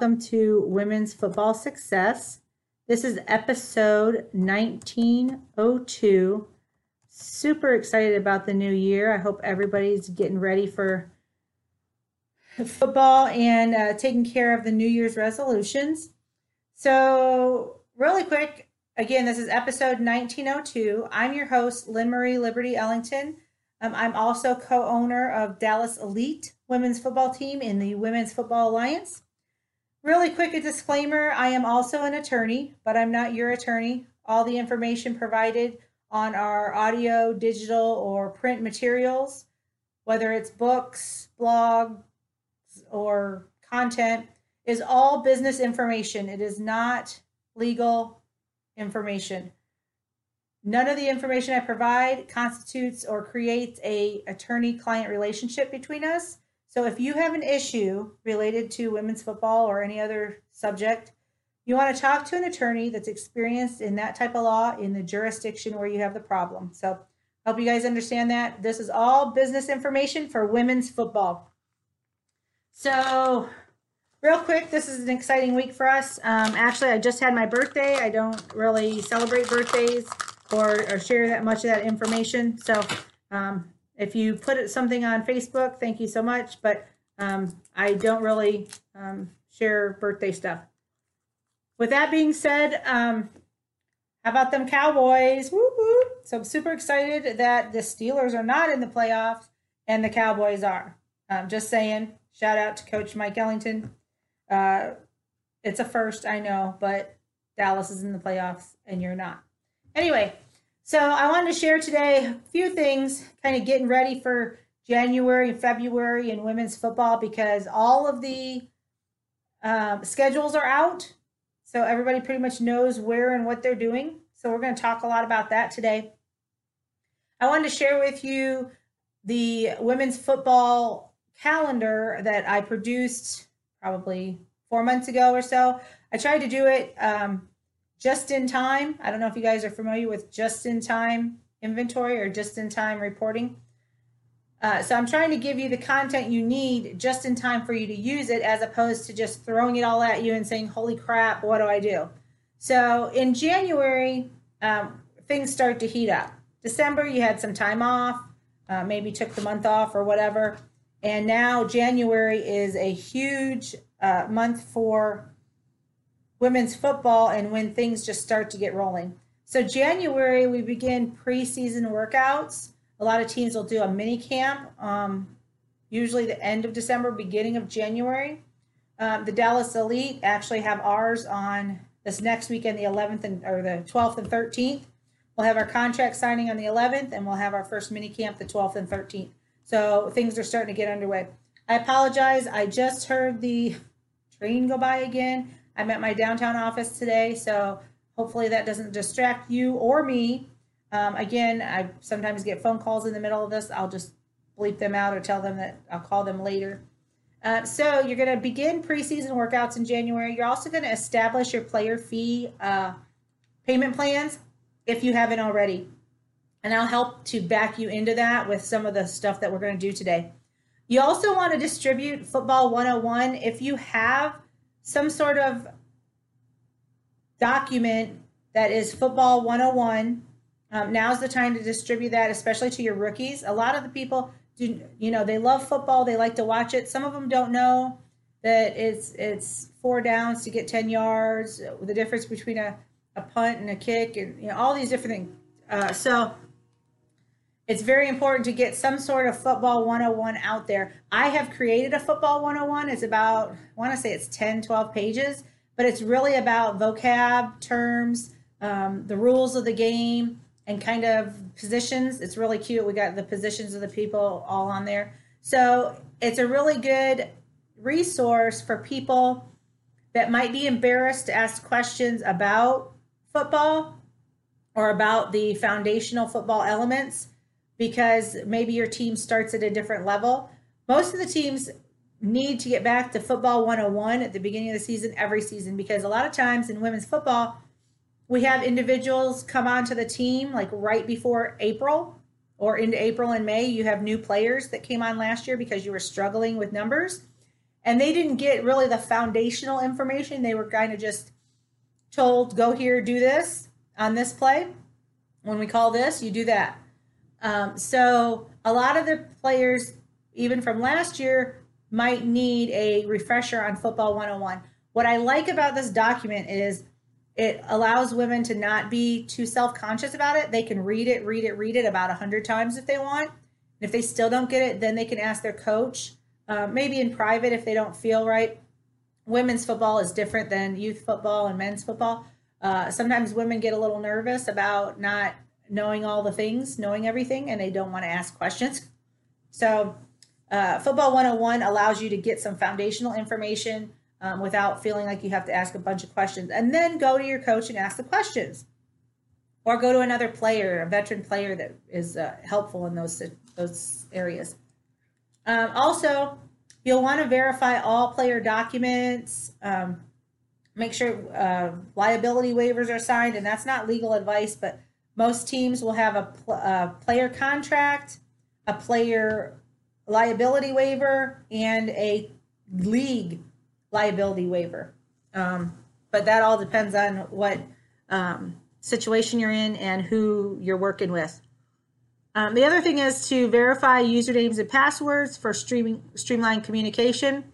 Welcome to Women's Football Success. This is episode 1902. Super excited about the new year. I hope everybody's getting ready for football and uh, taking care of the New Year's resolutions. So, really quick, again, this is episode 1902. I'm your host, LynMarie Liberty Ellington. Um, I'm also co owner of Dallas Elite women's football team in the Women's Football Alliance. Really quick, a disclaimer I am also an attorney, but I'm not your attorney. All the information provided on our audio, digital, or print materials, whether it's books, blogs, or content, is all business information. It is not legal information. None of the information I provide constitutes or creates a attorney-client relationship between us. So if you have an issue related to women's football or any other subject, you want to talk to an attorney that's experienced in that type of law in the jurisdiction where you have the problem. So hope you guys understand that. This is all business information for women's football. So real quick, this is an exciting week for us. Um, actually, I just had my birthday. I don't really celebrate birthdays or, or share that much of that information. So um, if you put something on Facebook, thank you so much. But um, I don't really um, share birthday stuff. With that being said, um, how about them Cowboys? Woo woo! So I'm super excited that the Steelers are not in the playoffs and the Cowboys are. Um, just saying. Shout out to Coach Mike Ellington. Uh, it's a first, I know, but Dallas is in the playoffs and you're not. Anyway, so I wanted to share today a few things, kind of getting ready for January and February in women's football because all of the um, schedules are out. So everybody pretty much knows where and what they're doing. So we're going to talk a lot about that today. I wanted to share with you the women's football calendar that I produced probably four months ago or so. I tried to do it um, just in time. I don't know if you guys are familiar with just in time inventory or just in time reporting. Uh, so I'm trying to give you the content you need just in time for you to use it as opposed to just throwing it all at you and saying, holy crap, what do I do? So in January, um, things start to heat up. December, you had some time off, uh, maybe took the month off or whatever. And now January is a huge uh, month for women's football and when things just start to get rolling. So January we begin preseason workouts. A lot of teams will do a mini camp, um, usually the end of December, beginning of January. Um, the Dallas Elite actually have ours on this next weekend, the 11th and or the 12th and 13th. We'll have our contract signing on the 11th, and we'll have our first mini camp the 12th and 13th. So things are starting to get underway. I apologize. I just heard the train go by again. I'm at my downtown office today, so hopefully that doesn't distract you or me. Um, again, I sometimes get phone calls in the middle of this. I'll just bleep them out or tell them that I'll call them later. Uh, so you're going to begin preseason workouts in January. You're also going to establish your player fee uh, payment plans if you haven't already. And I'll help to back you into that with some of the stuff that we're going to do today. You also want to distribute Football 101 if you have some sort of document that is football 101 um, now's the time to distribute that especially to your rookies. A lot of the people do you know they love football. They like to watch it. Some of them don't know that it's it's four downs to get 10 yards the difference between a, a punt and a kick and you know all these different things. Uh, so it's very important to get some sort of football 101 out there. I have created a football 101. It's about, I want to say it's 10, 12 pages, but it's really about vocab, terms, um, the rules of the game, and kind of positions. It's really cute. We got the positions of the people all on there. So it's a really good resource for people that might be embarrassed to ask questions about football or about the foundational football elements because maybe your team starts at a different level. Most of the teams need to get back to football 101 at the beginning of the season every season because a lot of times in women's football, we have individuals come onto the team like right before April or into April and May. You have new players that came on last year because you were struggling with numbers. and they didn't get really the foundational information. They were kind of just told, go here, do this on this play. When we call this, you do that. Um, so a lot of the players, even from last year, might need a refresher on Football 101. What I like about this document is it allows women to not be too self-conscious about it. They can read it, read it, read it about a hundred times if they want. And if they still don't get it, then they can ask their coach, uh, maybe in private if they don't feel right. Women's football is different than youth football and men's football. Uh, sometimes women get a little nervous about not knowing all the things, knowing everything, and they don't want to ask questions. So, uh, Football 101 allows you to get some foundational information um, without feeling like you have to ask a bunch of questions. And then go to your coach and ask the questions. Or go to another player, a veteran player that is uh, helpful in those, those areas. Um, also, you'll want to verify all player documents. Um, make sure uh, liability waivers are signed, and that's not legal advice, but most teams will have a, pl- a player contract, a player liability waiver, and a league liability waiver. Um, but that all depends on what um, situation you're in and who you're working with. Um, the other thing is to verify usernames and passwords for streaming streamlined communication.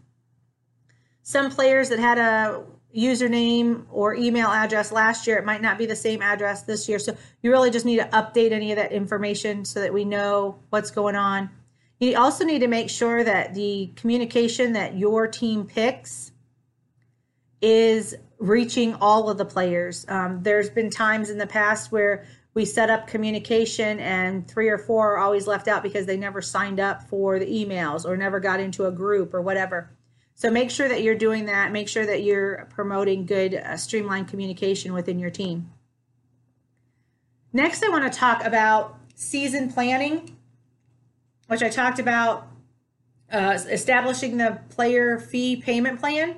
Some players that had a username or email address last year, it might not be the same address this year. So you really just need to update any of that information so that we know what's going on. You also need to make sure that the communication that your team picks is reaching all of the players. Um, there's been times in the past where we set up communication and three or four are always left out because they never signed up for the emails or never got into a group or whatever. So make sure that you're doing that. Make sure that you're promoting good, uh, streamlined communication within your team. Next, I want to talk about season planning, which I talked about uh, establishing the player fee payment plan.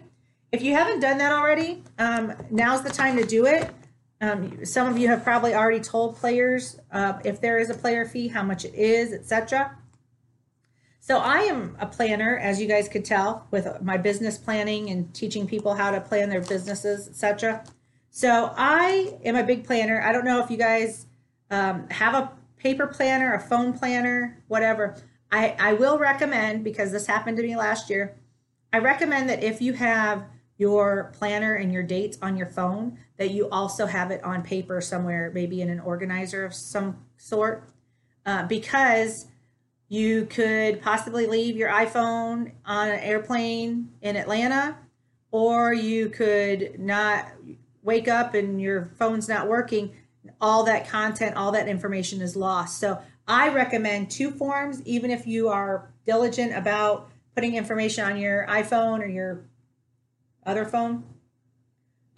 If you haven't done that already, um, now's the time to do it. Um, some of you have probably already told players uh, if there is a player fee, how much it is, etc. So I am a planner, as you guys could tell, with my business planning and teaching people how to plan their businesses, etc. So I am a big planner. I don't know if you guys um, have a paper planner, a phone planner, whatever. I, I will recommend because this happened to me last year. I recommend that if you have your planner and your dates on your phone, that you also have it on paper somewhere, maybe in an organizer of some sort, uh, because you could possibly leave your iPhone on an airplane in Atlanta, or you could not wake up and your phone's not working. All that content, all that information is lost. So I recommend two forms, even if you are diligent about putting information on your iPhone or your other phone.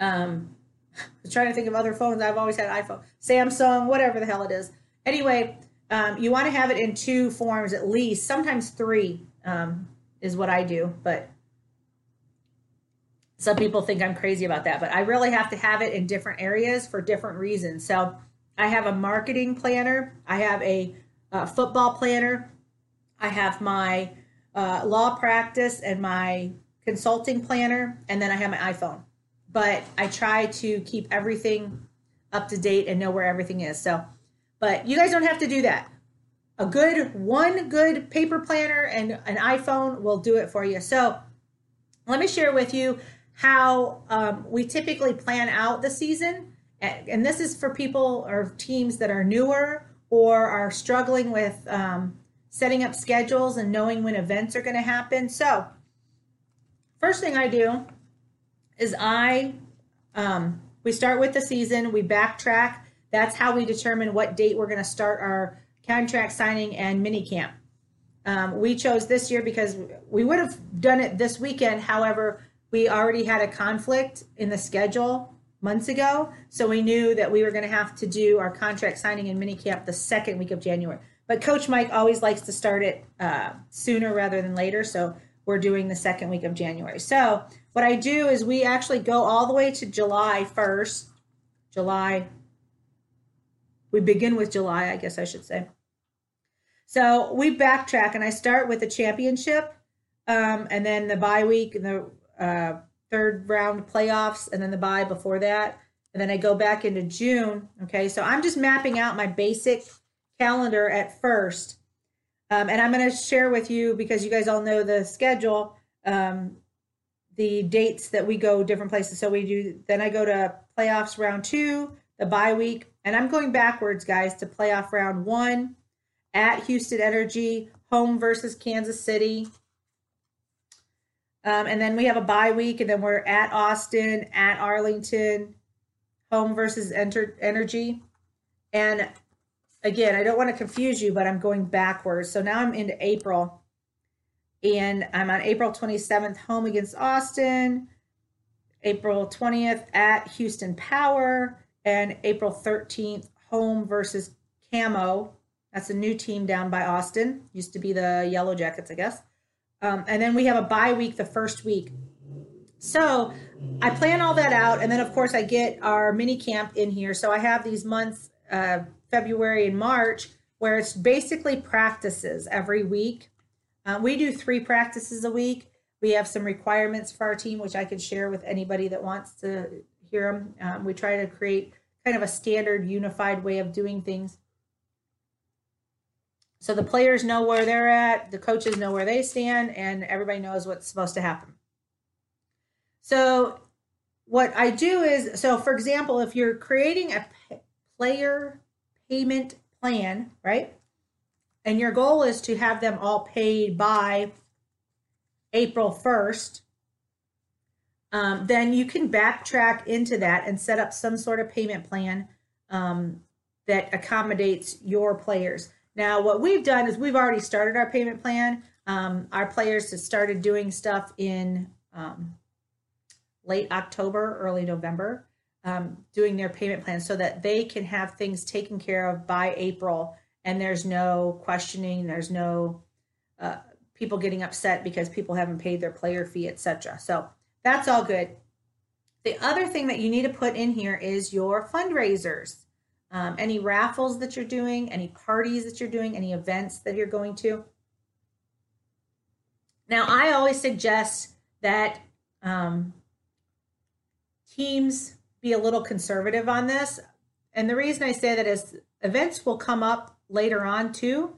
Um, I'm trying to think of other phones. I've always had iPhone, Samsung, whatever the hell it is. Anyway, um, you want to have it in two forms at least, sometimes three um, is what I do. But some people think I'm crazy about that. But I really have to have it in different areas for different reasons. So I have a marketing planner, I have a, a football planner, I have my uh, law practice and my consulting planner, and then I have my iPhone. But I try to keep everything up to date and know where everything is. So, but you guys don't have to do that. A good one good paper planner and an iPhone will do it for you. So, let me share with you how um, we typically plan out the season. And this is for people or teams that are newer or are struggling with um, setting up schedules and knowing when events are going to happen. So, first thing I do is I um, we start with the season, we backtrack. That's how we determine what date we're going to start our contract signing and mini camp. Um, we chose this year because we would have done it this weekend. However, we already had a conflict in the schedule months ago, so we knew that we were going to have to do our contract signing and mini camp the second week of January. But Coach Mike always likes to start it uh, sooner rather than later, so we're doing the second week of January. So what I do is we actually go all the way to July 1st. July. We begin with July, I guess I should say. So we backtrack and I start with the championship. um, and then the bye week and the uh, third round playoffs, and then the bye before that, and then I go back into June. Okay, so I'm just mapping out my basic calendar at first, um, and I'm going to share with you because you guys all know the schedule. Um, the dates that we go different places. So we do, then I go to playoffs round two, the bye week, and I'm going backwards, guys, to playoff round one at Houston Energy, home versus Kansas City. Um, and then we have a bye week, and then we're at Austin, at Arlington, home versus Enter- Energy. And again, I don't want to confuse you, but I'm going backwards. So now I'm into April. And I'm on April 27th, home against Austin, April 20th at Houston Power, and April 13th, home versus Camo. That's a new team down by Austin. Used to be the Yellow Jackets, I guess. Um, and then we have a bye week the first week. So I plan all that out. And then, of course, I get our mini camp in here. So I have these months, uh, February and March, where it's basically practices every week. Uh, we do three practices a week. We have some requirements for our team, which I can share with anybody that wants to hear them. Um, we try to create kind of a standard, unified way of doing things. So the players know where they're at, the coaches know where they stand, and everybody knows what's supposed to happen. So, what I do is so, for example, if you're creating a player payment plan, right? and your goal is to have them all paid by April 1st, um, then you can backtrack into that and set up some sort of payment plan um, that accommodates your players. Now, what we've done is we've already started our payment plan. Um, our players have started doing stuff in um, late October, early November, um, doing their payment plan so that they can have things taken care of by April and there's no questioning there's no uh, people getting upset because people haven't paid their player fee etc so that's all good. The other thing that you need to put in here is your fundraisers. Um, any raffles that you're doing any parties that you're doing any events that you're going to. Now i always suggest that um, teams be a little conservative on this. And the reason i say that is events will come up later on too.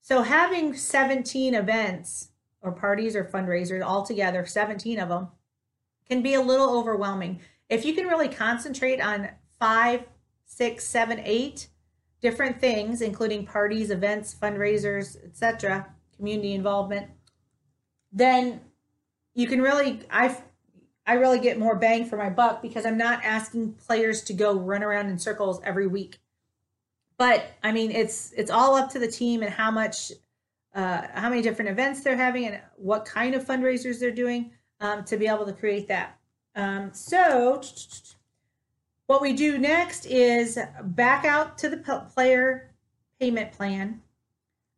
So having 17 events or parties or fundraisers all together, 17 of them, can be a little overwhelming. If you can really concentrate on five, six, seven, eight different things, including parties, events, fundraisers, etc., community involvement, then you can really I I really get more bang for my buck because I'm not asking players to go run around in circles every week but I mean, it's it's all up to the team and how much, uh, how many different events they're having and what kind of fundraisers they're doing um, to be able to create that. Um, so, what we do next is back out to the player payment plan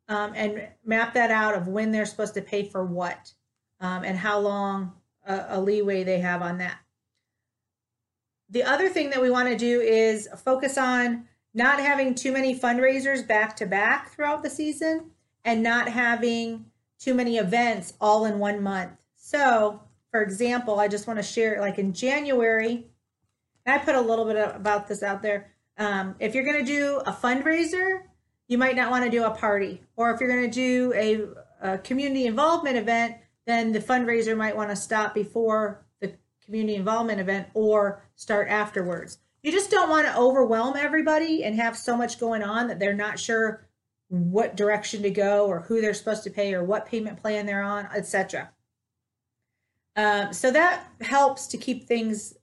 um, and map that out of when they're supposed to pay for what um, and how long a, a leeway they have on that. The other thing that we want to do is focus on not having too many fundraisers back to back throughout the season and not having too many events all in one month. So, for example, I just want to share like in January, I put a little bit about this out there. Um, if you're going to do a fundraiser, you might not want to do a party. Or if you're going to do a, a community involvement event, then the fundraiser might want to stop before the community involvement event or start afterwards you just don't want to overwhelm everybody and have so much going on that they're not sure what direction to go or who they're supposed to pay or what payment plan they're on, etc. Um, so that helps to keep things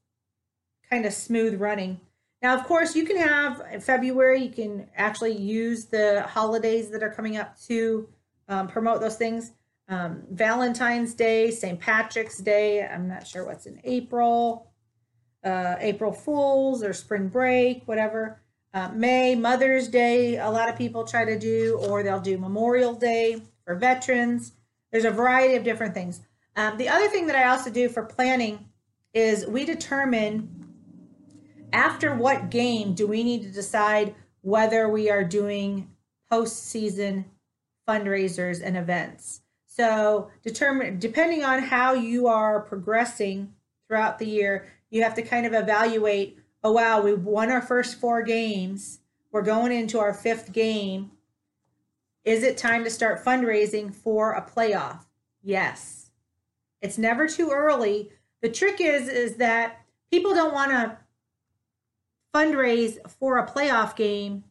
kind of smooth running. Now, of course, you can have in February, you can actually use the holidays that are coming up to um, promote those things. Um, Valentine's Day, St. Patrick's Day, I'm not sure what's in April uh, April Fools or spring break, whatever. Uh, May, Mother's Day, a lot of people try to do, or they'll do Memorial Day for veterans. There's a variety of different things. Um, the other thing that I also do for planning is we determine after what game do we need to decide whether we are doing postseason fundraisers and events. So, determine depending on how you are progressing throughout the year, you have to kind of evaluate, oh wow, we've won our first 4 games. We're going into our fifth game. Is it time to start fundraising for a playoff? Yes. It's never too early. The trick is is that people don't want to fundraise for a playoff game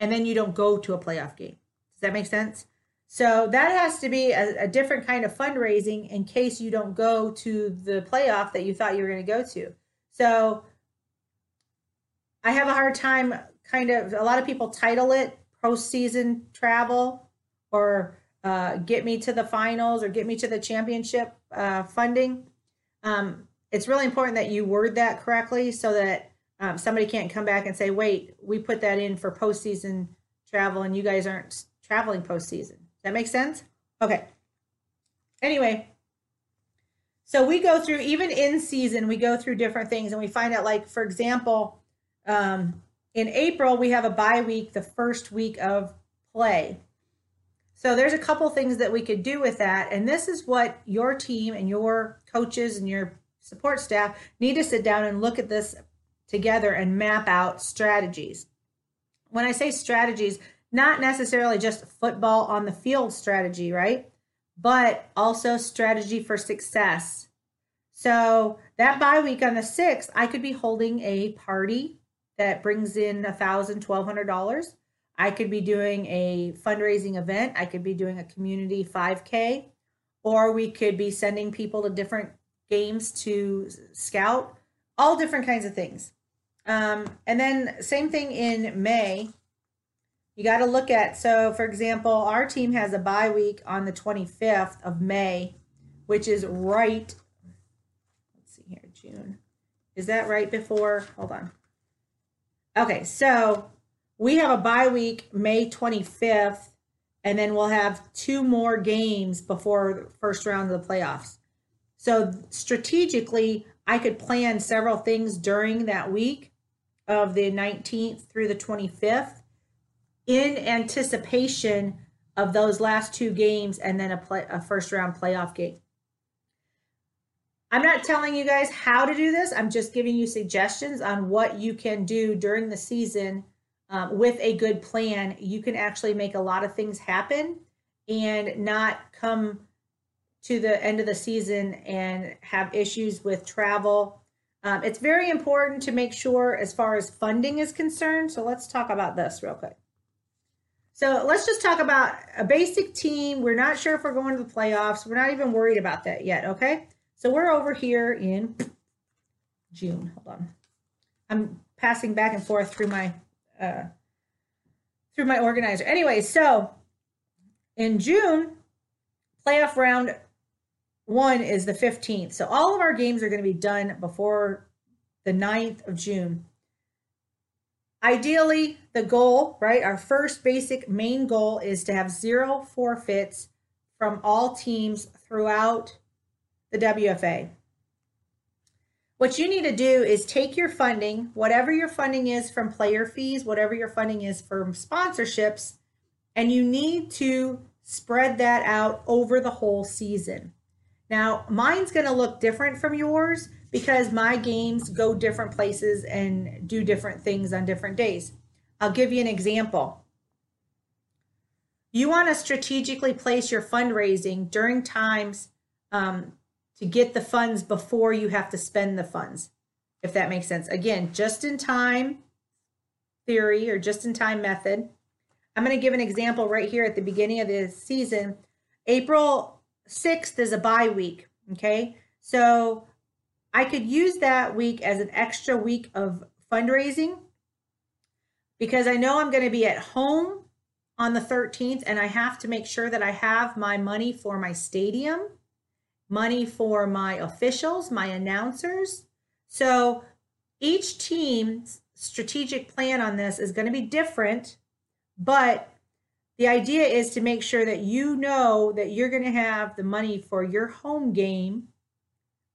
and then you don't go to a playoff game. Does that make sense? So that has to be a, a, different kind of fundraising in case you don't go to the playoff that you thought you were going to go to. So I have a hard time kind of, a lot of people title it postseason travel or uh, get me to the finals or get me to the championship uh, funding. Um, it's really important that you word that correctly so that um, somebody can't come back and say, wait, we put that in for postseason travel and you guys aren't traveling postseason. That makes sense? Okay. Anyway, so we go through, even in season, we go through different things and we find out, like, for example, um, in April, we have a bye week, the first week of play. So there's a couple things that we could do with that. And this is what your team and your coaches and your support staff need to sit down and look at this together and map out strategies. When I say strategies, not necessarily just football on the field strategy, right? But also strategy for success. So that bye week on the 6th, I could be holding a party that brings in a thousand, twelve hundred dollars. I could be doing a fundraising event. I could be doing a community 5K, or we could be sending people to different games to scout, all different kinds of things. Um, and then same thing in May. You got to look at so for example, our team has a bye week on the 25th of May, which is right let's see here, June. Is that right before? Hold on. Okay, so we have a bye week May 25th and then we'll have two more games before the first round of the playoffs. So strategically, I could plan several things during that week of the 19th through the 25th in anticipation of those last two games and then a, play, a first round playoff game. I'm not telling you guys how to do this. I'm just giving you suggestions on what you can do during the season um, with a good plan. You can actually make a lot of things happen and not come to the end of the season and have issues with travel um, it's very important to make sure as far as funding is concerned. So let's talk about this real quick. So let's just talk about a basic team. We're not sure if we're going to the playoffs. We're not even worried about that yet. Okay. So we're over here in June. Hold on. I'm passing back and forth through my uh, through my organizer. Anyway, so in June, playoff round one is the 15th. So all of our games are going to be done before the 9th of June. Ideally, the goal, right, our first basic main goal is to have zero forfeits from all teams throughout the WFA. What you need to do is take your funding, whatever your funding is from player fees, whatever your funding is from sponsorships, and you need to spread that out over the whole season. Now, mine's going to look different from yours because my games go different places and do different things on different days. I'll give you an example. You want to strategically place your fundraising during times um, to get the funds before you have to spend the funds, if that makes sense. Again, just in time theory or just in time method. I'm going to give an example right here at the beginning of the season. April 6th is a bye week. Okay. So I could use that week as an extra week of fundraising because I know I'm going to be at home on the 13th and I have to make sure that I have my money for my stadium, money for my officials, my announcers. So each team's strategic plan on this is going to be different, but the idea is to make sure that you know that you're going to have the money for your home game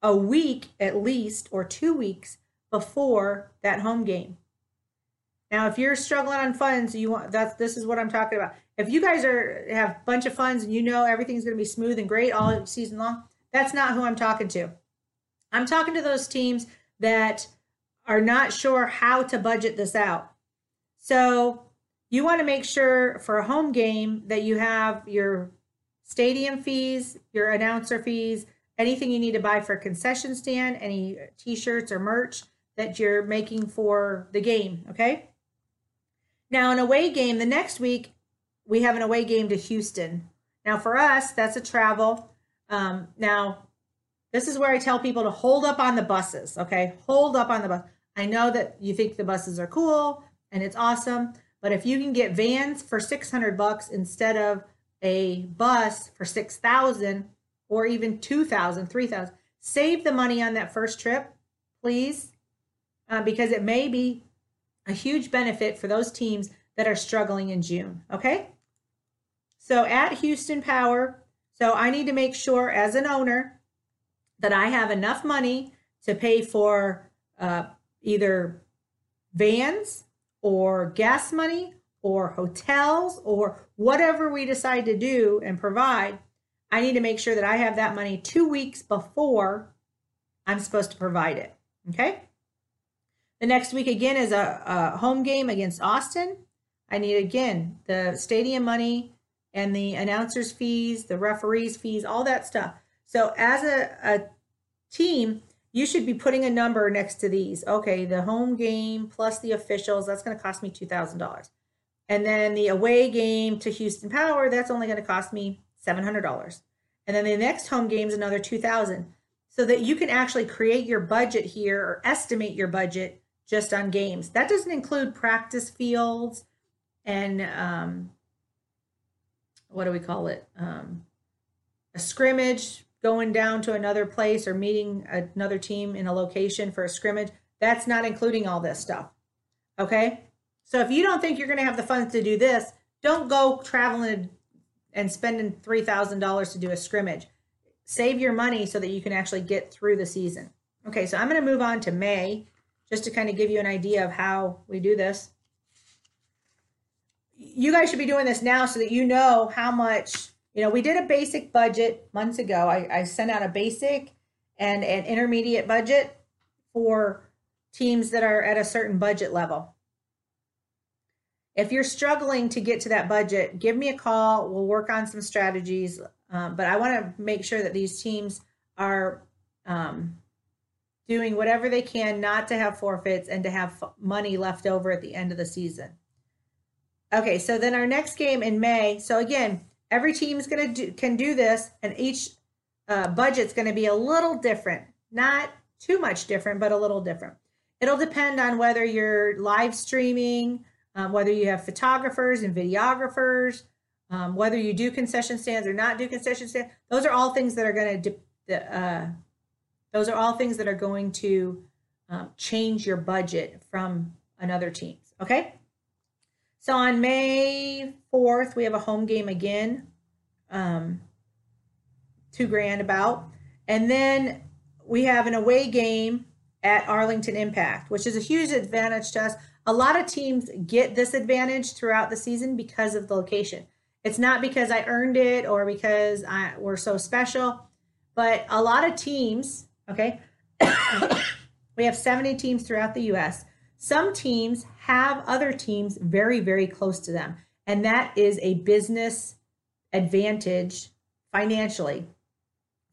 a week at least or two weeks before that home game. Now, if you're struggling on funds, you want that's this is what I'm talking about. If you guys are have a bunch of funds and you know everything's going to be smooth and great all season long, that's not who I'm talking to. I'm talking to those teams that are not sure how to budget this out. So, you want to make sure for a home game that you have your stadium fees, your announcer fees, anything you need to buy for a concession stand, any t-shirts or merch that you're making for the game, okay? Now, an away game, the next week, we have an away game to Houston. Now, for us, that's a travel. Um, now, this is where I tell people to hold up on the buses, okay? Hold up on the bus. I know that you think the buses are cool and it's awesome, but if you can get vans for 600 bucks instead of a bus for 6,000 or even 2,000, 3,000, save the money on that first trip, please, uh, because it may be a huge benefit for those teams that are struggling in June. Okay. So at Houston Power, so I need to make sure as an owner that I have enough money to pay for uh, either vans or gas money or hotels or whatever we decide to do and provide. I need to make sure that I have that money two weeks before I'm supposed to provide it. Okay. The next week again is a, a home game against Austin. I need again the stadium money and the announcers fees, the referees fees, all that stuff. So as a, a team, you should be putting a number next to these. Okay, the home game plus the officials, that's going to cost me $2,000. And then the away game to Houston Power, that's only going to cost me $700. And then the next home game is another 2000 so that you can actually create your budget here or estimate your budget just on games. That doesn't include practice fields and um, what do we call it? Um, a scrimmage going down to another place or meeting another team in a location for a scrimmage. That's not including all this stuff. Okay. So if you don't think you're going to have the funds to do this, don't go traveling and spending $3,000 to do a scrimmage. Save your money so that you can actually get through the season. Okay, so I'm going to move on to May just to kind of give you an idea of how we do this. You guys should be doing this now so that you know how much, you know, we did a basic budget months ago. I, I sent out a basic and an intermediate budget for teams that are at a certain budget level. If you're struggling to get to that budget, give me a call. We'll work on some strategies. Um, but I want to make sure that these teams are um, doing whatever they can not to have forfeits and to have money left over at the end of the season. Okay, so then our next game in May. So again, every team is to do can do this, and each uh, budget's to be a little different. Not too much different, but a little different. It'll depend on whether you're live streaming, um, whether you have photographers and videographers, um, whether you do concession stands or not do concession stands. Those are all things that are going to de- uh, those are all things that are going to um, change your budget from another team's. Okay. So on May 4th, we have a home game again, um, two grand about. And then we have an away game at Arlington Impact, which is a huge advantage to us. A lot of teams get this advantage throughout the season because of the location. It's not because I earned it or because I, we're so special, but a lot of teams Okay. we have 70 teams throughout the US. Some teams have other teams very, very close to them. And that is a business advantage financially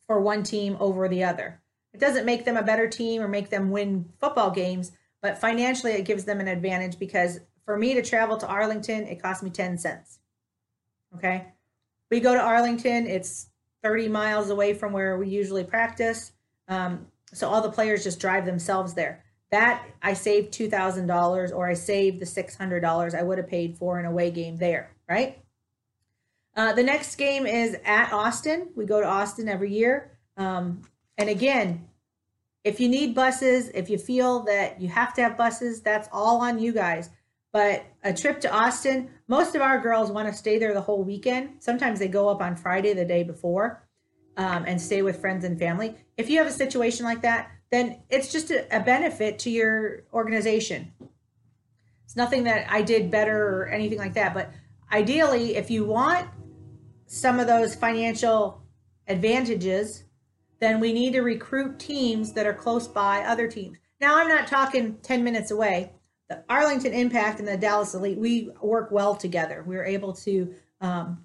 for one team over the other. It doesn't make them a better team or make them win football games, but financially it gives them an advantage because for me to travel to Arlington, it cost me 10 cents. Okay. We go to Arlington, it's 30 miles away from where we usually practice. Um, so all the players just drive themselves there. That I saved two thousand dollars, or I saved the six hundred dollars I would have paid for an away game there. Right. Uh, the next game is at Austin. We go to Austin every year. Um, and again, if you need buses, if you feel that you have to have buses, that's all on you guys. But a trip to Austin, most of our girls want to stay there the whole weekend. Sometimes they go up on Friday the day before um, and stay with friends and family. If you have a situation like that, then it's just a, a benefit to your organization. It's nothing that I did better or anything like that. But ideally, if you want some of those financial advantages, then we need to recruit teams that are close by other teams. Now, I'm not talking 10 minutes away. The Arlington Impact and the Dallas Elite, we work well together. We're able to um,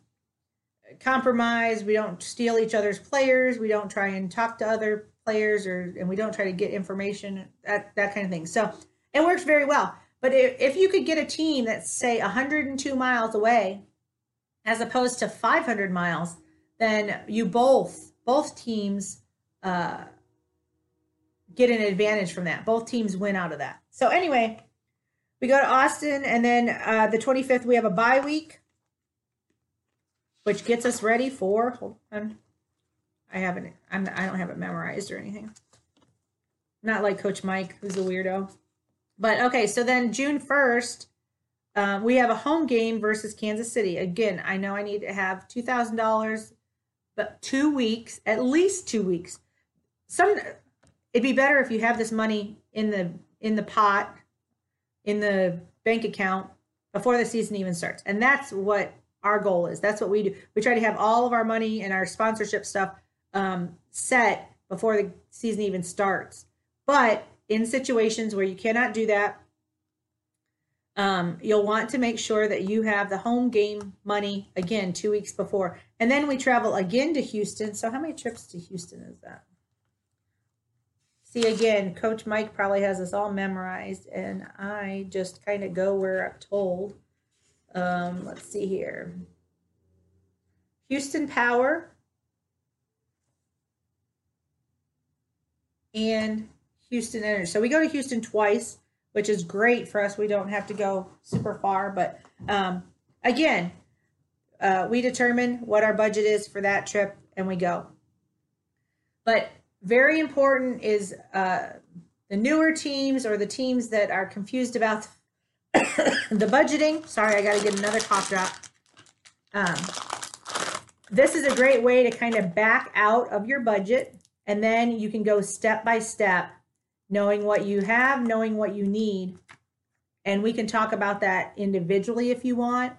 compromise. We don't steal each other's players. We don't try and talk to other players or and we don't try to get information that that kind of thing. So it works very well. But if, if you could get a team that's say 102 miles away as opposed to 500 miles, then you both both teams uh, get an advantage from that. Both teams win out of that. So anyway, we go to Austin, and then uh, the 25th we have a bye week, which gets us ready for. Hold on, I haven't. I'm. I don't have it memorized or anything. Not like Coach Mike, who's a weirdo. But okay, so then June 1st, um, we have a home game versus Kansas City. Again, I know I need to have two thousand dollars, but two weeks, at least two weeks. Some it'd be better if you have this money in the in the pot, in the bank account before the season even starts. And that's what our goal is. That's what we do. We try to have all of our money and our sponsorship stuff um, set before the season even starts. But in situations where you cannot do that, um, you'll want to make sure that you have the home game money again two weeks before. And then we travel again to Houston. So, how many trips to Houston is that? See, again, Coach Mike probably has us all memorized, and I just kind of go where I'm told. Um, let's see here Houston Power and Houston Energy. So we go to Houston twice, which is great for us. We don't have to go super far, but um, again, uh, we determine what our budget is for that trip and we go. But very important is uh, the newer teams or the teams that are confused about the budgeting. Sorry, I got to get another cough drop. Um, this is a great way to kind of back out of your budget and then you can go step by step knowing what you have, knowing what you need. And we can talk about that individually if you want.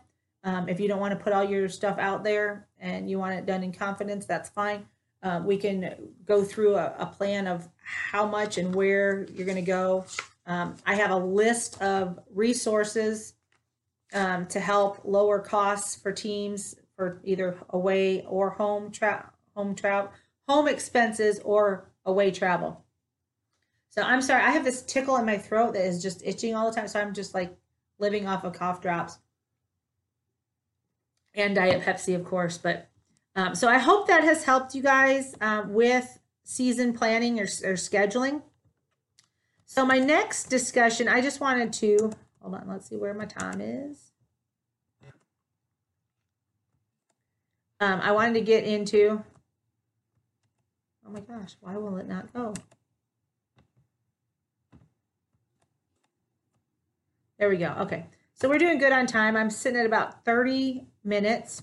Um, if you don't want to put all your stuff out there and you want it done in confidence, that's fine. Uh, we can go through a, a, plan of how much and where you're going to go. Um, I have a list of resources um, to help lower costs for teams for either away or home tra- home travel, home expenses or away travel. So I'm sorry, I have this tickle in my throat that is just itching all the time. So I'm just like living off of cough drops and Diet Pepsi, of course. But um, so I hope that has helped you guys um, with season planning or, or scheduling. So my next discussion, I just wanted to hold on. Let's see where my time is. Um, I wanted to get into. Oh my gosh, why will it not go? There we go. Okay. So we're doing good on time. I'm sitting at about 30 minutes.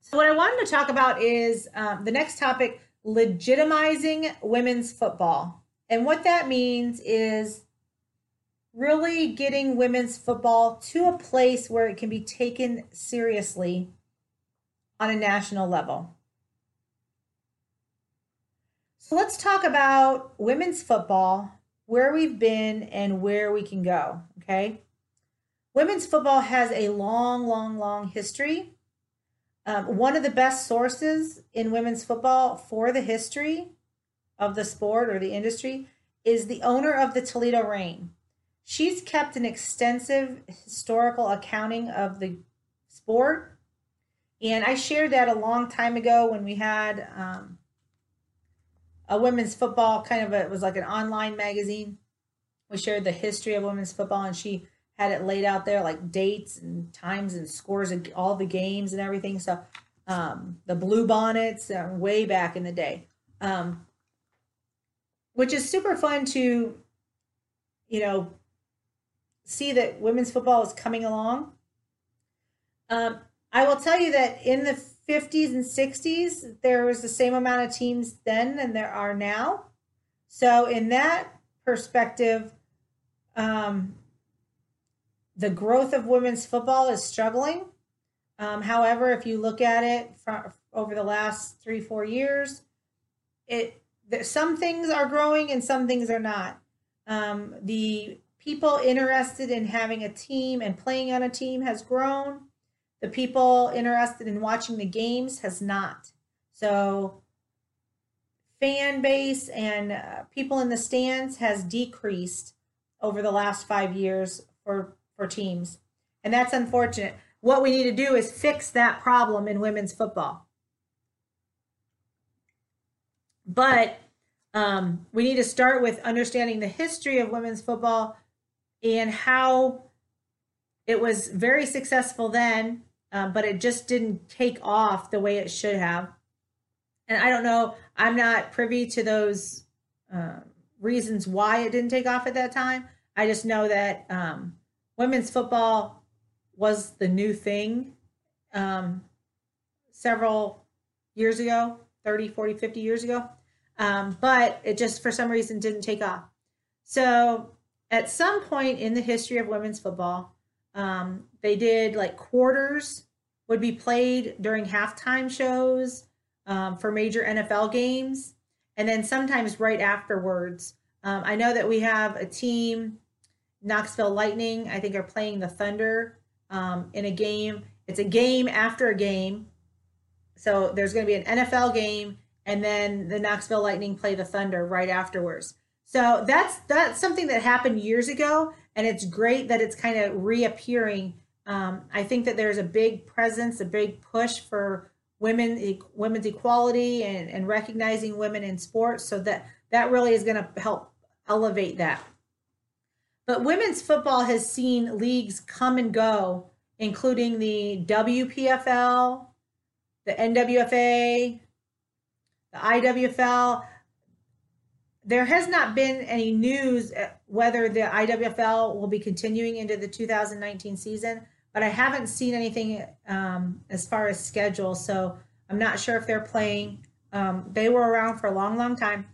So, what I wanted to talk about is um, the next topic legitimizing women's football. And what that means is really getting women's football to a place where it can be taken seriously on a national level. So, let's talk about women's football where we've been and where we can go. Okay. Women's football has a long, long, long history. Um, one of the best sources in women's football for the history of the sport or the industry is the owner of the Toledo Reign. She's kept an extensive historical accounting of the sport. And I shared that a long time ago when we had um, a women's football kind of a, it was like an online magazine. We shared the history of women's football, and she had it laid out there like dates and times and scores of all the games and everything. So um, the blue bonnets uh, way back in the day, um, which is super fun to, you know, see that women's football is coming along. Um, I will tell you that in the 50s and 60s, there was the same amount of teams then than there are now. So, in that perspective, um, the growth of women's football is struggling. Um, however, if you look at it from over the last three, four years, it some things are growing and some things are not. Um, the people interested in having a team and playing on a team has grown. The people interested in watching the games has not. So, fan base and uh, people in the stands has decreased over the last five years for for teams, and that's unfortunate. What we need to do is fix that problem in women's football. But um, we need to start with understanding the history of women's football and how it was very successful then, um, but it just didn't take off the way it should have. And I don't know, I'm not privy to those uh, reasons why it didn't take off at that time. I just know that um, women's football was the new thing um, several years ago 30 40 50 years ago um, but it just for some reason didn't take off so at some point in the history of women's football um, they did like quarters would be played during halftime shows um, for major nfl games and then sometimes right afterwards um, i know that we have a team knoxville lightning i think are playing the thunder um, in a game. It's a game after a game. So there's going to be an NFL game, and then the Knoxville Lightning play the Thunder right afterwards. So that's that's something that happened years ago, and it's great that it's kind of reappearing. Um, I think that there's a big presence, a big push for women e- women's equality and, and recognizing women in sports. So that that really is going to help elevate that. But women's football has seen leagues come and go, including the WPFL, the NWFA, the IWFL. There has not been any news uh, whether the IWFL will be continuing into the 2019 season, but I haven't seen anything um, as far as schedule. So I'm not sure if they're playing. Um, they were around for a long, long time.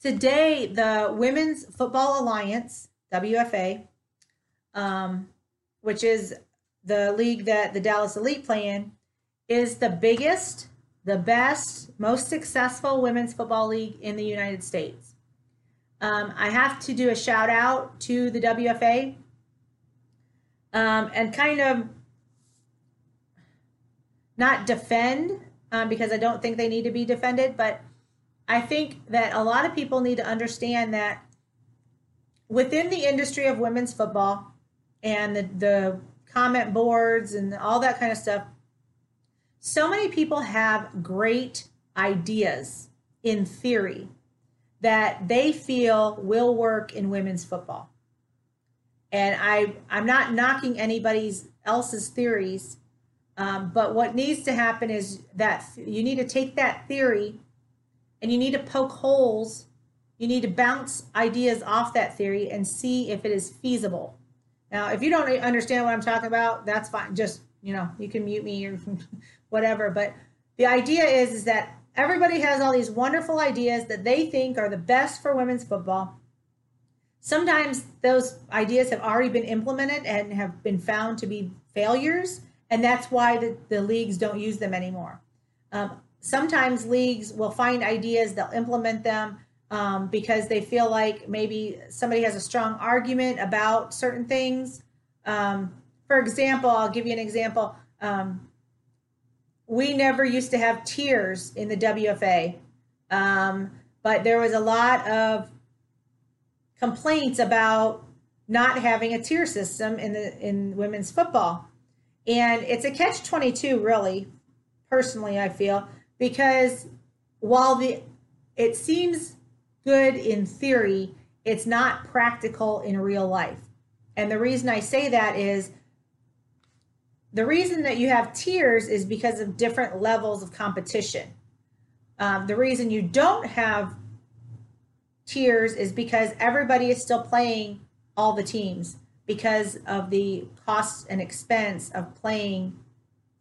Today, the Women's Football Alliance, WFA, um, which is the league that the Dallas Elite play in, is the biggest, the best, most successful women's football league in the United States. Um, I have to do a shout out to the WFA um, and kind of not defend um, because I don't think they need to be defended, but I think that a lot of people need to understand that within the industry of women's football and the, the comment boards and all that kind of stuff, so many people have great ideas in theory that they feel will work in women's football. And I, I'm not knocking anybody's else's theories, um, but what needs to happen is that you need to take that theory and you need to poke holes. You need to bounce ideas off that theory and see if it is feasible. Now, if you don't understand what I'm talking about, that's fine. Just, you know, you can mute me or whatever. But the idea is, is that everybody has all these wonderful ideas that they think are the best for women's football. Sometimes those ideas have already been implemented and have been found to be failures, and that's why the, the leagues don't use them anymore. Um, sometimes leagues will find ideas, they'll implement them um, because they feel like maybe somebody has a strong argument about certain things. Um, for example, I'll give you an example. Um, we never used to have tiers in the WFA, um, but there was a lot of complaints about not having a tier system in the in women's football, and it's a catch twenty two, really. Personally, I feel because while the it seems good in theory, it's not practical in real life. And the reason I say that is the reason that you have tiers is because of different levels of competition. Um, the reason you don't have tiers is because everybody is still playing all the teams because of the cost and expense of playing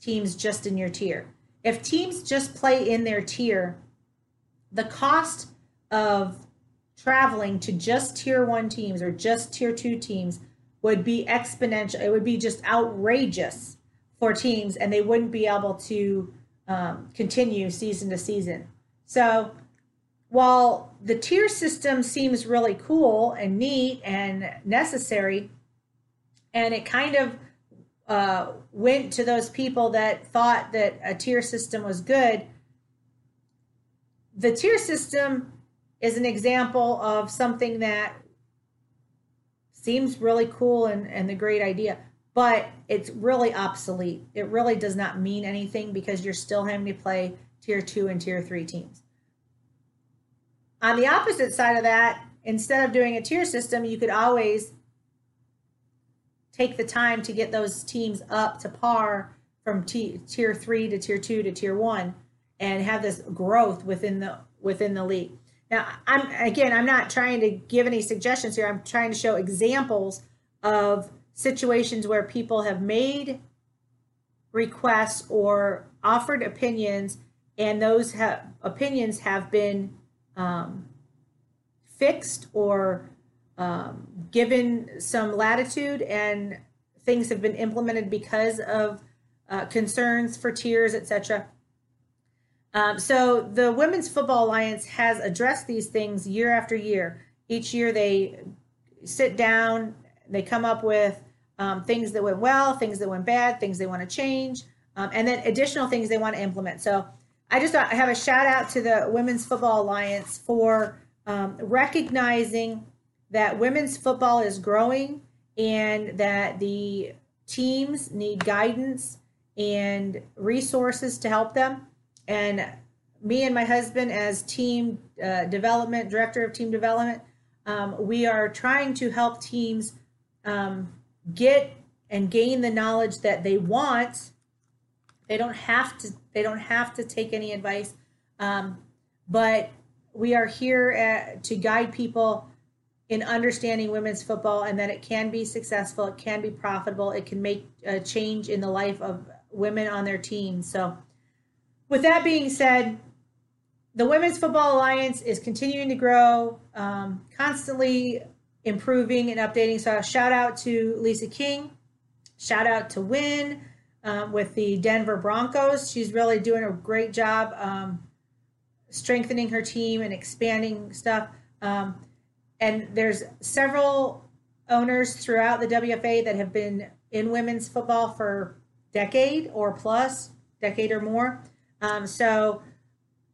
teams just in your tier if teams just play in their tier, the cost of traveling to just tier one teams or just tier two teams would be exponential. It would be just outrageous for teams, and they wouldn't be able to um, continue season to season. So while the tier system seems really cool and neat and necessary, and it kind of uh, went to those people that thought that a tier system was good, the tier system is an example of something that seems really cool and, and the great idea, but it's really obsolete. It really does not mean anything because you're still having to play tier two and tier three teams. On the opposite side of that, instead of doing a tier system, you could always take the time to get those teams up to par from t- tier three to tier two to tier one and have this growth within the within the league. Now, I'm again, I'm not trying to give any suggestions here. I'm trying to show examples of situations where people have made requests or offered opinions, and those opinions have been um, fixed or um, given some latitude and things have been implemented because of uh, concerns for tiers, etc. Um, so the Women's Football Alliance has addressed these things year after year. Each year they sit down, they come up with um, things that went well, things that went bad, things they want to change, um, and then additional things they want to implement. So I just I have a shout out to the Women's Football Alliance for um, recognizing that women's football is growing and that the teams need guidance and resources to help them. And me and my husband, as team uh, development, director of team development, um, we are trying to help teams um, get and gain the knowledge that they want. They don't have to. They don't have to take any advice, um, but we are here at, to guide people in understanding women's football and that it can be successful, it can be profitable, it can make a change in the life of women on their teams. So, with that being said, the Women's Football Alliance is continuing to grow, um, constantly improving and updating. So, shout out to Lisa King, shout out to Win um, with the Denver Broncos. She's really doing a great job um, strengthening her team and expanding stuff. Um, and there's several owners throughout the WFA that have been in women's football for decade or plus, decade or more. Um, so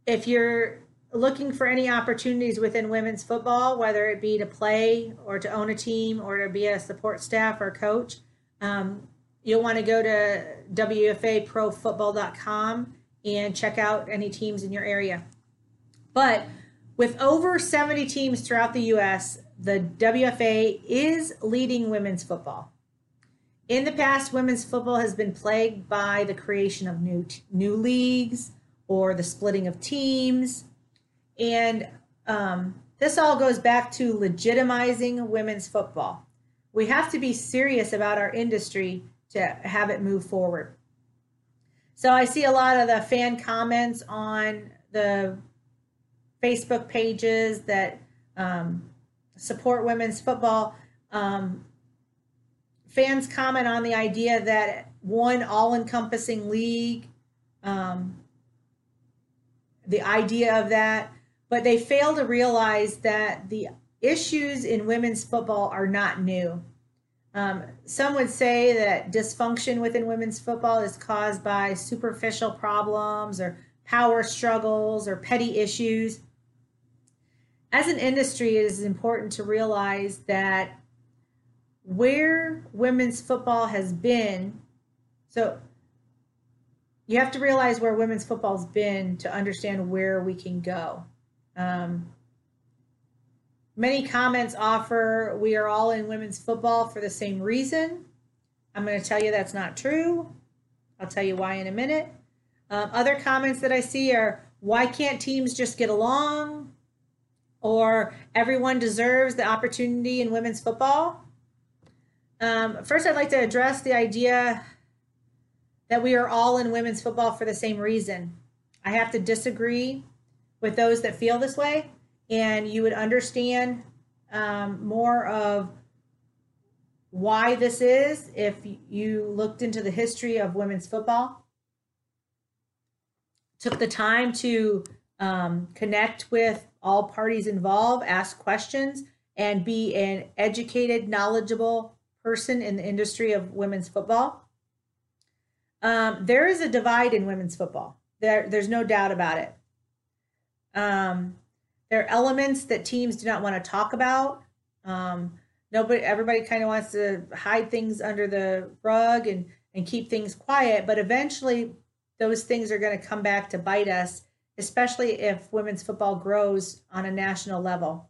if you're looking for any opportunities within women's football, whether it be to play or to own a team or to be a support staff or coach, um, you'll want to go to WFAProFootball.com and check out any teams in your area. But with over 70 teams throughout the U.S., the WFA is leading women's football. In the past, women's football has been plagued by the creation of new new leagues or the splitting of teams, and um, this all goes back to legitimizing women's football. We have to be serious about our industry to have it move forward. So I see a lot of the fan comments on the Facebook pages that um, support women's football. Um, fans comment on the idea that one all encompassing league, um, the idea of that, but they fail to realize that the issues in women's football are not new. Um, some would say that dysfunction within women's football is caused by superficial problems or power struggles or petty issues as an industry, it is important to realize that where women's football has been, so you have to realize where women's football's been to understand where we can go. Um, many comments offer we are all in women's football for the same reason. I'm going to tell you that's not true. I'll tell you why in a minute. Um, other comments that I see are why can't teams just get along? or everyone deserves the opportunity in women's football. Um, first, I'd like to address the idea that we are all in women's football for the same reason. I have to disagree with those that feel this way, and you would understand um, more of why this is if you looked into the history of women's football, took the time to um, connect with all parties involved, ask questions, and be an educated, knowledgeable person in the industry of women's football. Um, there is a divide in women's football. There, there's no doubt about it. Um, there are elements that teams do not want to talk about. Um, nobody, everybody kind of wants to hide things under the rug and and keep things quiet. But eventually, those things are going to come back to bite us, especially if women's football grows on a national level.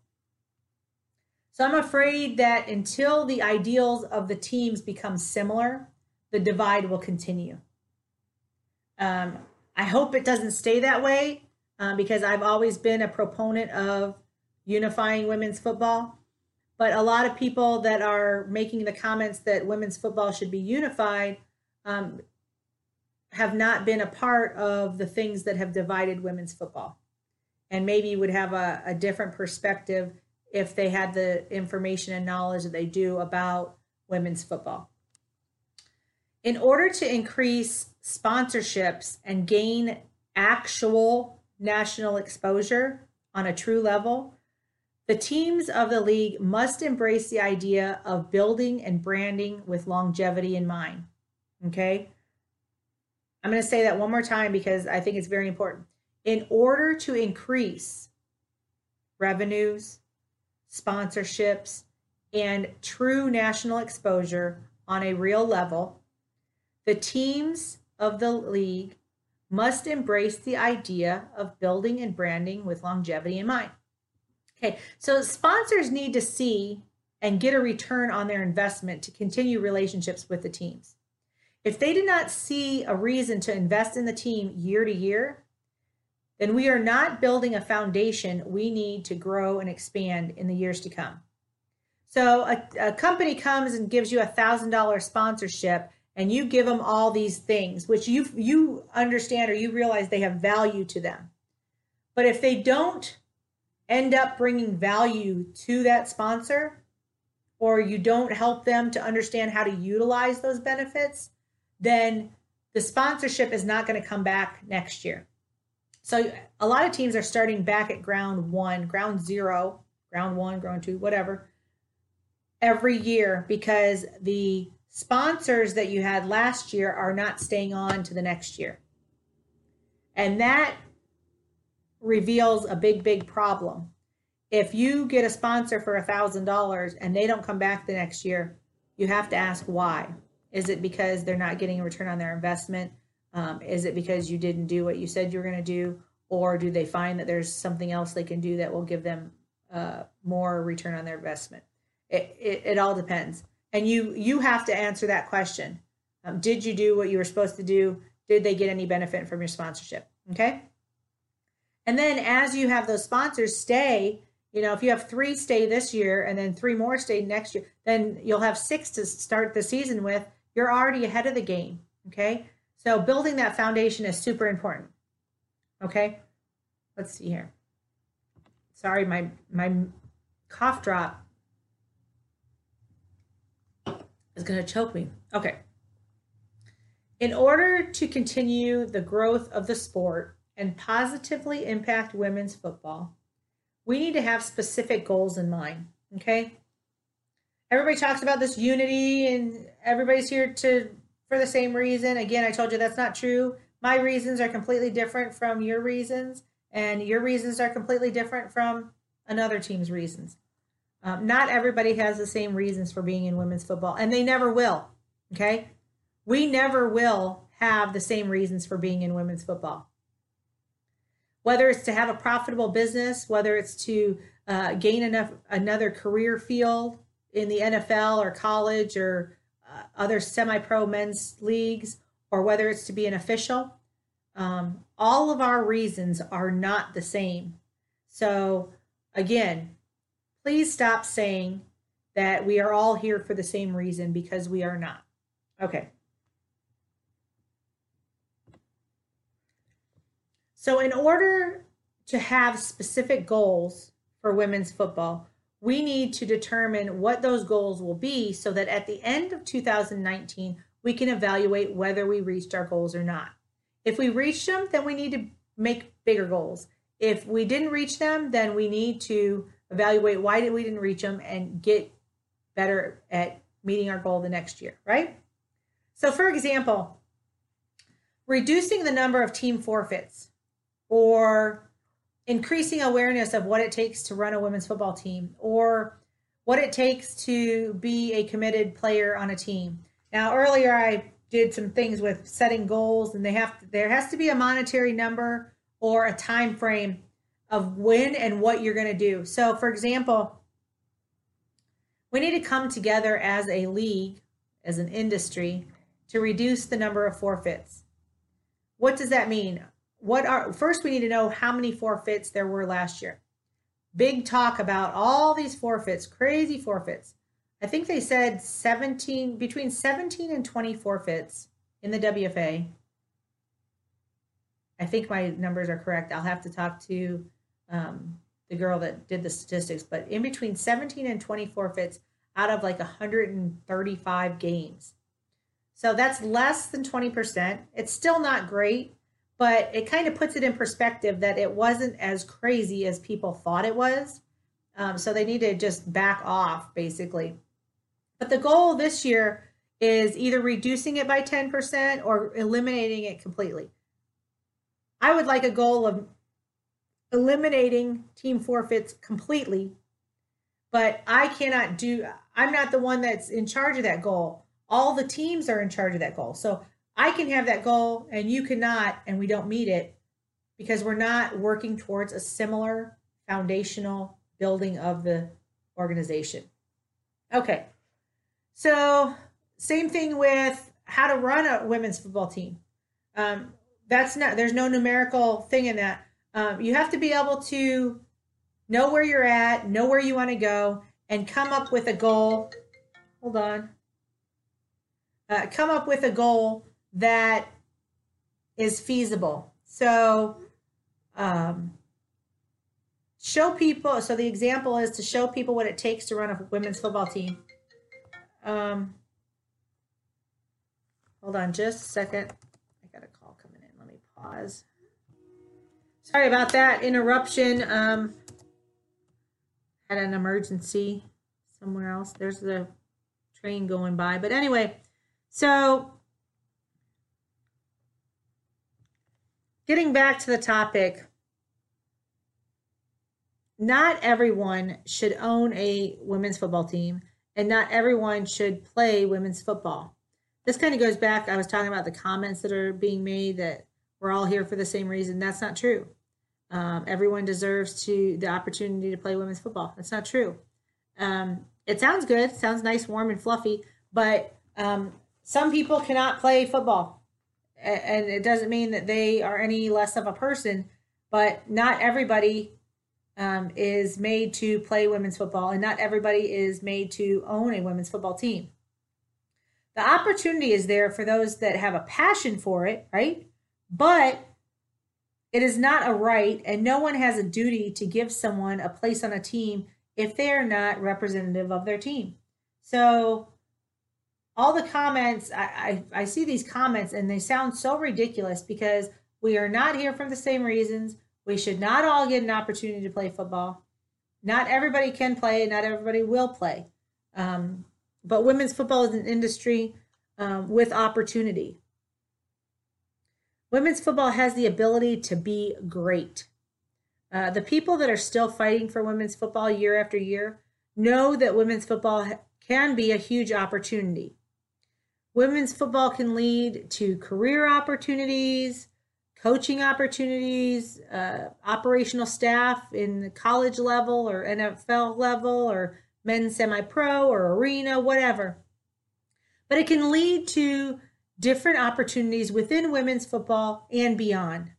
So I'm afraid that until the ideals of the teams become similar, the divide will continue. Um, I hope it doesn't stay that way um, because I've always been a proponent of unifying women's football. But a lot of people that are making the comments that women's football should be unified um, have not been a part of the things that have divided women's football and maybe would have a, a different perspective if they had the information and knowledge that they do about women's football. In order to increase sponsorships and gain actual national exposure on a true level, the teams of the league must embrace the idea of building and branding with longevity in mind. Okay? I'm going to say that one more time because I think it's very important. In order to increase revenues, sponsorships, and true national exposure on a real level, the teams of the league must embrace the idea of building and branding with longevity in mind. Okay, so sponsors need to see and get a return on their investment to continue relationships with the teams. If they do not see a reason to invest in the team year to year, then we are not building a foundation we need to grow and expand in the years to come. So a, a company comes and gives you a thousand dollar sponsorship and you give them all these things, which you you understand or you realize they have value to them. But if they don't end up bringing value to that sponsor, or you don't help them to understand how to utilize those benefits, then the sponsorship is not going to come back next year. So a lot of teams are starting back at ground one, ground zero, ground one, ground two, whatever, every year because the sponsors that you had last year are not staying on to the next year. And that reveals a big, big problem. If you get a sponsor for a $1,000 and they don't come back the next year, you have to ask why. Is it because they're not getting a return on their investment? Um, is it because you didn't do what you said you were going to do? Or do they find that there's something else they can do that will give them uh, more return on their investment? It, it, it, all depends. And you you have to answer that question. Um, did you do what you were supposed to do? Did they get any benefit from your sponsorship? Okay. And then as you have those sponsors stay, you know, if you have three stay this year and then three more stay next year, then you'll have six to start the season with you're already ahead of the game. Okay. So building that foundation is super important. Okay. Let's see here. Sorry, my my cough drop is going to choke me. Okay. In order to continue the growth of the sport and positively impact women's football, we need to have specific goals in mind. Okay everybody talks about this unity and everybody's here to for the same reason. Again, I told you that's not true. My reasons are completely different from your reasons, and your reasons are completely different from another team's reasons. Um, not everybody has the same reasons for being in women's football, and they never will. Okay? We never will have the same reasons for being in women's football. Whether it's to have a profitable business, whether it's to uh, gain enough another career field, in the NFL or college or uh, other semi-pro men's leagues, or whether it's to be an official. Um, all of our reasons are not the same. So again, please stop saying that we are all here for the same reason because we are not. Okay. So in order to have specific goals for women's football, we need to determine what those goals will be so that at the end of 2019, we can evaluate whether we reached our goals or not. If we reached them, then we need to make bigger goals. If we didn't reach them, then we need to evaluate why did we didn't reach them and get better at meeting our goal the next year, right? So for example, reducing the number of team forfeits or increasing awareness of what it takes to run a women's football team or what it takes to be a committed player on a team. Now earlier I did some things with setting goals and they have to, there has to be a monetary number or a time frame of when and what you're going to do. So for example, we need to come together as a league, as an industry to reduce the number of forfeits. What does that mean? What are first we need to know how many forfeits there were last year. Big talk about all these forfeits, crazy forfeits. I think they said 17 between 17 and 20 forfeits in the WFA. I think my numbers are correct. I'll have to talk to um, the girl that did the statistics, but in between 17 and 20 forfeits out of like 135 games. So that's less than 20%. It's still not great, but it kind of puts it in perspective that it wasn't as crazy as people thought it was. Um, so they need to just back off, basically. But the goal this year is either reducing it by 10% or eliminating it completely. I would like a goal of eliminating team forfeits completely, but I cannot do, I'm not the one that's in charge of that goal. All the teams are in charge of that goal. So I can have that goal and you cannot, and we don't meet it because we're not working towards a similar foundational building of the organization. Okay. So, same thing with how to run a women's football team. Um, that's not, there's no numerical thing in that. Um, you have to be able to know where you're at, know where you want to go, and come up with a goal. Hold on. Uh, come up with a goal that is feasible. So, um, show people. So, the example is to show people what it takes to run a women's football team. Um, hold on just a second. I got a call coming in. Let me pause. Sorry about that interruption. Um, had an emergency somewhere else. There's the train going by. But anyway, so getting back to the topic, not everyone should own a women's football team and not everyone should play women's football. This kind of goes back. I was talking about the comments that are being made that we're all here for the same reason. That's not true. Um, everyone deserves to the opportunity to play women's football. That's not true. Um, it sounds good, sounds nice, warm, and fluffy, but um, some people cannot play football, and it doesn't mean that they are any less of a person. But not everybody um, is made to play women's football, and not everybody is made to own a women's football team. The opportunity is there for those that have a passion for it, right? But it is not a right, and no one has a duty to give someone a place on a team if they are not representative of their team. So, all the comments, I, I, I see these comments and they sound so ridiculous because we are not here for the same reasons. We should not all get an opportunity to play football. Not everybody can play, not everybody will play. Um, but women's football is an industry um, with opportunity. Women's football has the ability to be great. Uh, the people that are still fighting for women's football year after year know that women's football can be a huge opportunity. Women's football can lead to career opportunities, coaching opportunities, uh, operational staff in the college level or NFL level or men's semi pro or arena, whatever. But it can lead to different opportunities within women's football and beyond.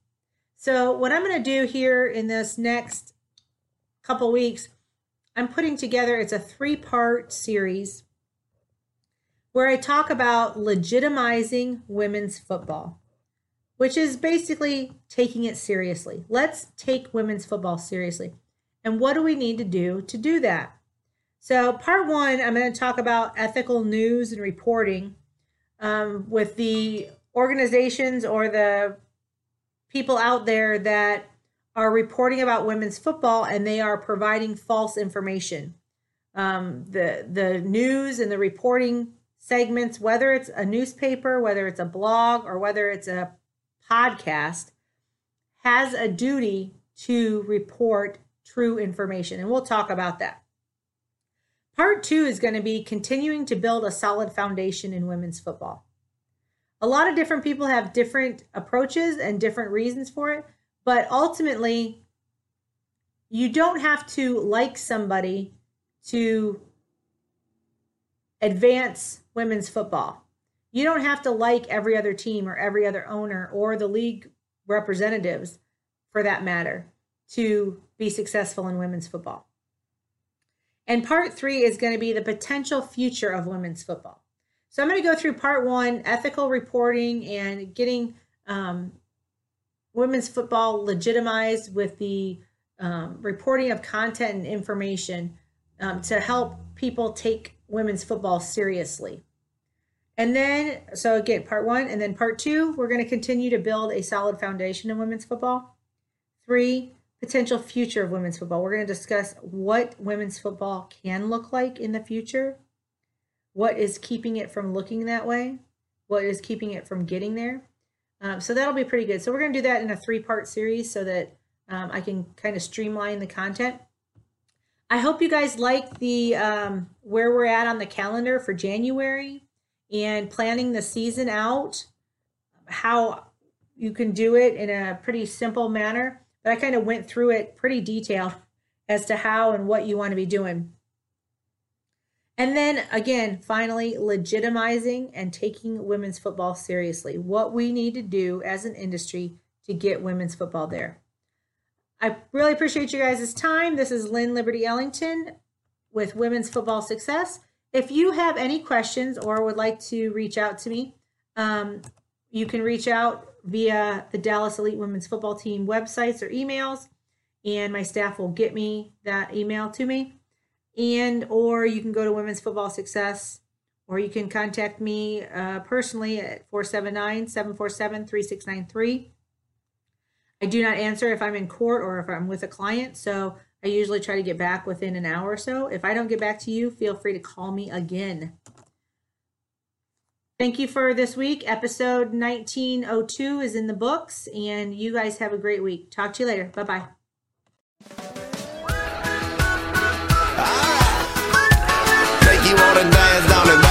So, what I'm going to do here in this next couple weeks, I'm putting together it's a three part series where I talk about legitimizing women's football which is basically taking it seriously. Let's take women's football seriously. And what do we need to do to do that? So, part one, I'm going to talk about ethical news and reporting um, with the organizations or the people out there that are reporting about women's football and they are providing false information. Um, the the news and the reporting segments, whether it's a newspaper, whether it's a blog, or whether it's a podcast, has a duty to report true information. And we'll talk about that. Part two is going to be continuing to build a solid foundation in women's football. A lot of different people have different approaches and different reasons for it, but ultimately, you don't have to like somebody to advance women's football. You don't have to like every other team or every other owner or the league representatives for that matter to be successful in women's football. And part three is going to be the potential future of women's football. So I'm going to go through part one ethical reporting and getting um, women's football legitimized with the um, reporting of content and information um, to help people take women's football seriously. And then, so again, part one, and then part two, we're going to continue to build a solid foundation in women's football. Three, potential future of women's football. We're going to discuss what women's football can look like in the future, what is keeping it from looking that way, what is keeping it from getting there. Um, so that'll be pretty good. So we're going to do that in a three part series so that um, I can kind of streamline the content. I hope you guys like the um, where we're at on the calendar for January and planning the season out, how you can do it in a pretty simple manner. But I kind of went through it pretty detailed as to how and what you want to be doing. And then again, finally, legitimizing and taking women's football seriously. What we need to do as an industry to get women's football there. I really appreciate you guys' time. This is Lynn Liberty Ellington with Women's Football Success. If you have any questions or would like to reach out to me, um, you can reach out via the Dallas Elite Women's Football Team websites or emails, and my staff will get me that email to me. And or you can go to Women's Football Success, or you can contact me uh, personally at 479 747 3693 I do not answer if I'm in court or if I'm with a client. So I usually try to get back within an hour or so. If I don't get back to you, feel free to call me again. Thank you for this week. Episode 1902 is in the books, and you guys have a great week. Talk to you later. Bye bye. You on a